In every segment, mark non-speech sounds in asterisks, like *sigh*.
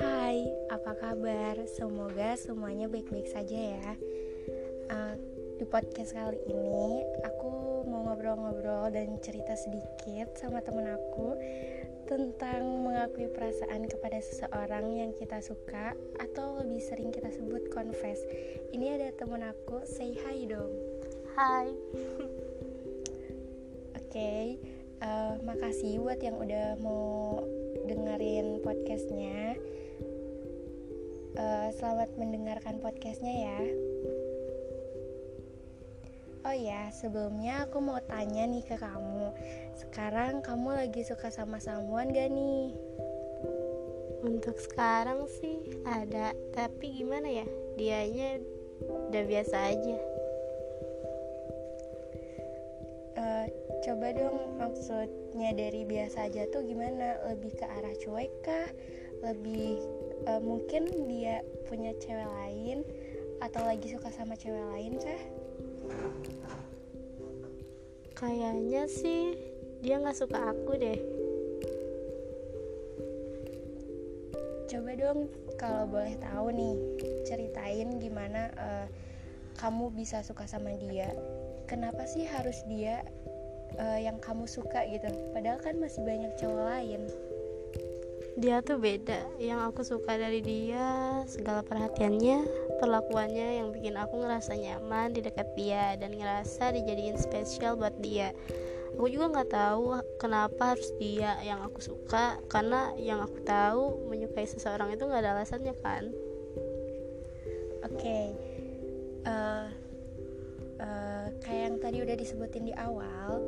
Hai, apa kabar? Semoga semuanya baik-baik saja ya. Uh, di podcast kali ini, aku mau ngobrol-ngobrol dan cerita sedikit sama temen aku tentang mengakui perasaan kepada seseorang yang kita suka atau lebih sering kita sebut confess. Ini ada temen aku, say hi dong. Hai. Oke, okay, uh, makasih buat yang udah mau dengerin podcastnya. Uh, selamat mendengarkan podcastnya ya. Oh ya, sebelumnya aku mau tanya nih ke kamu. Sekarang kamu lagi suka sama samuan gak nih? Untuk sekarang sih ada, tapi gimana ya? Dianya udah biasa aja. Coba dong maksudnya dari biasa aja tuh gimana? Lebih ke arah cuek kah? Lebih uh, mungkin dia punya cewek lain atau lagi suka sama cewek lain kah? Kayaknya sih dia nggak suka aku deh. Coba dong kalau boleh tahu nih ceritain gimana uh, kamu bisa suka sama dia. Kenapa sih harus dia uh, yang kamu suka gitu. Padahal kan masih banyak cowok lain. Dia tuh beda. Yang aku suka dari dia segala perhatiannya perlakuannya yang bikin aku ngerasa nyaman di dekat dia dan ngerasa dijadiin spesial buat dia. Aku juga nggak tahu kenapa harus dia yang aku suka karena yang aku tahu menyukai seseorang itu nggak ada alasannya kan? Oke. Okay. uh, eh, uh, kayak yang tadi udah disebutin di awal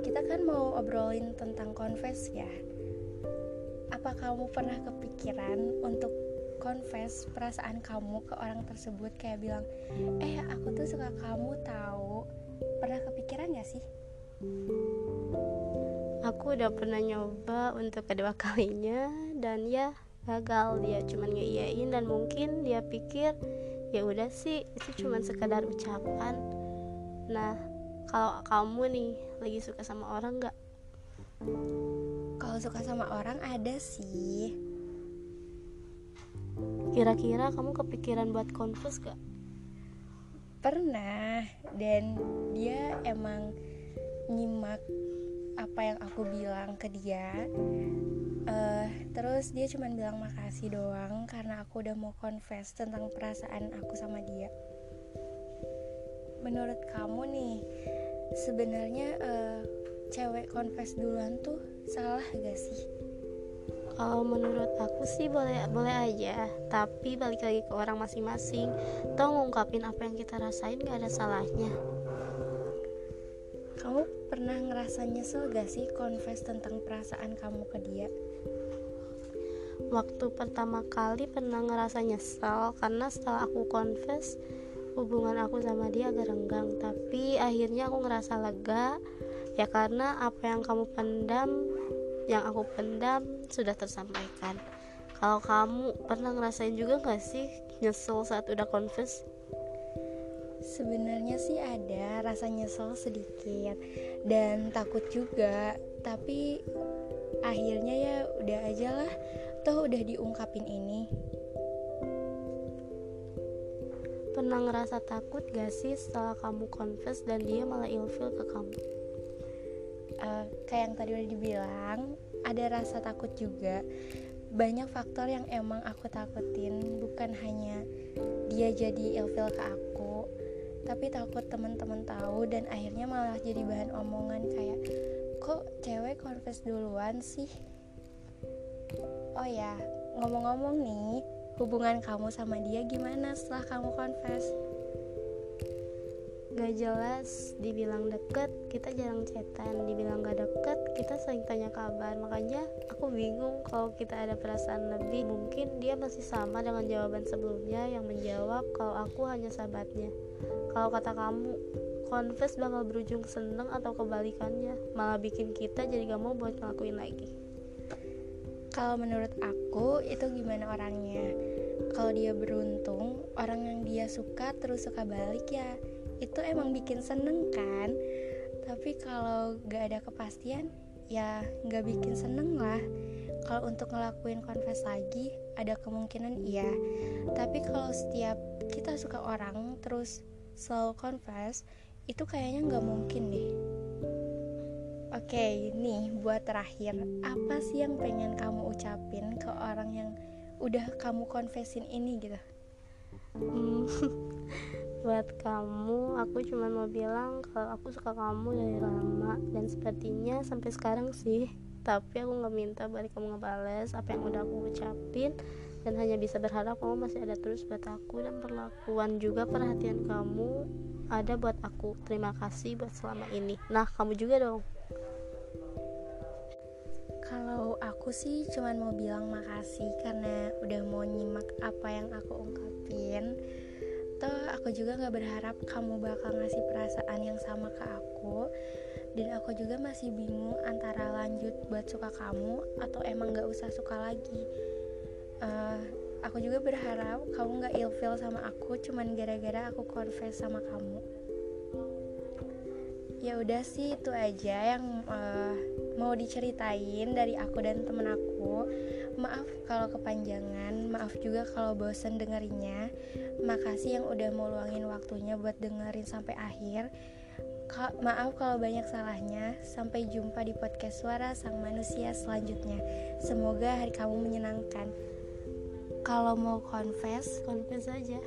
kita kan mau obrolin tentang confess ya. Apa kamu pernah kepikiran untuk confess perasaan kamu ke orang tersebut? Kayak bilang eh aku tuh suka kamu tahu pernah kepikiran gak sih? Aku udah pernah nyoba untuk kedua *laughs* kalinya dan ya gagal. Dia cuma ngeiyain dan mungkin dia pikir ya udah sih itu cuma sekedar ucapan nah kalau kamu nih lagi suka sama orang nggak? Kalau suka sama orang ada sih. Kira-kira kamu kepikiran buat confess gak pernah dan dia emang nyimak apa yang aku bilang ke dia. Uh, terus dia cuma bilang makasih doang karena aku udah mau confess tentang perasaan aku sama dia menurut kamu nih sebenarnya uh, cewek confess duluan tuh salah gak sih? Kalau menurut aku sih boleh boleh aja, tapi balik lagi ke orang masing-masing. Toh ngungkapin apa yang kita rasain gak ada salahnya. Kamu pernah ngerasa nyesel gak sih confess tentang perasaan kamu ke dia? Waktu pertama kali pernah ngerasa nyesel karena setelah aku confess hubungan aku sama dia agak renggang tapi akhirnya aku ngerasa lega. Ya karena apa yang kamu pendam yang aku pendam sudah tersampaikan. Kalau kamu pernah ngerasain juga gak sih nyesel saat udah confess? Sebenarnya sih ada rasa nyesel sedikit dan takut juga tapi akhirnya ya udah aja lah. Toh udah diungkapin ini Pernah ngerasa takut gak sih setelah kamu confess dan dia malah ilfil ke kamu? Uh, kayak yang tadi udah dibilang, ada rasa takut juga. Banyak faktor yang emang aku takutin, bukan hanya dia jadi ilfil ke aku, tapi takut teman-teman tahu dan akhirnya malah jadi bahan omongan kayak kok cewek confess duluan sih? Oh ya, ngomong-ngomong nih, hubungan kamu sama dia gimana setelah kamu confess? Gak jelas dibilang deket kita jarang chatan. Dibilang gak deket kita sering tanya kabar. Makanya aku bingung kalau kita ada perasaan lebih. Mungkin dia masih sama dengan jawaban sebelumnya yang menjawab kalau aku hanya sahabatnya. Kalau kata kamu confess bakal berujung seneng atau kebalikannya. Malah bikin kita jadi gak mau buat ngelakuin lagi kalau menurut aku itu gimana orangnya? Kalau dia beruntung orang yang dia suka terus suka balik ya itu emang bikin seneng kan? Tapi kalau gak ada kepastian ya nggak bikin seneng lah. Kalau untuk ngelakuin confess lagi ada kemungkinan iya. Tapi kalau setiap kita suka orang terus selalu confess itu kayaknya nggak mungkin deh Oke, okay, nih buat terakhir, apa sih yang pengen kamu ucapin ke orang yang udah kamu confessin ini gitu? Hmm, *laughs* buat kamu, aku cuma mau bilang kalau aku suka kamu dari lama dan sepertinya sampai sekarang sih. Tapi aku nggak minta balik kamu ngebales apa yang udah aku ucapin dan hanya bisa berharap kamu masih ada terus buat aku dan perlakuan juga perhatian kamu ada buat aku. Terima kasih buat selama ini. Nah, kamu juga dong. Aku sih cuman mau bilang makasih karena udah mau nyimak apa yang aku ungkapin. Toh aku juga gak berharap kamu bakal ngasih perasaan yang sama ke aku. Dan aku juga masih bingung antara lanjut buat suka kamu atau emang gak usah suka lagi. Uh, aku juga berharap kamu gak ilfeel sama aku cuman gara-gara aku confess sama kamu ya udah sih itu aja yang uh, mau diceritain dari aku dan temen aku maaf kalau kepanjangan maaf juga kalau bosen dengerinnya. Makasih yang udah mau luangin waktunya buat dengerin sampai akhir. Ka maaf kalau banyak salahnya. Sampai jumpa di podcast suara sang manusia selanjutnya. Semoga hari kamu menyenangkan. Kalau mau confess confess aja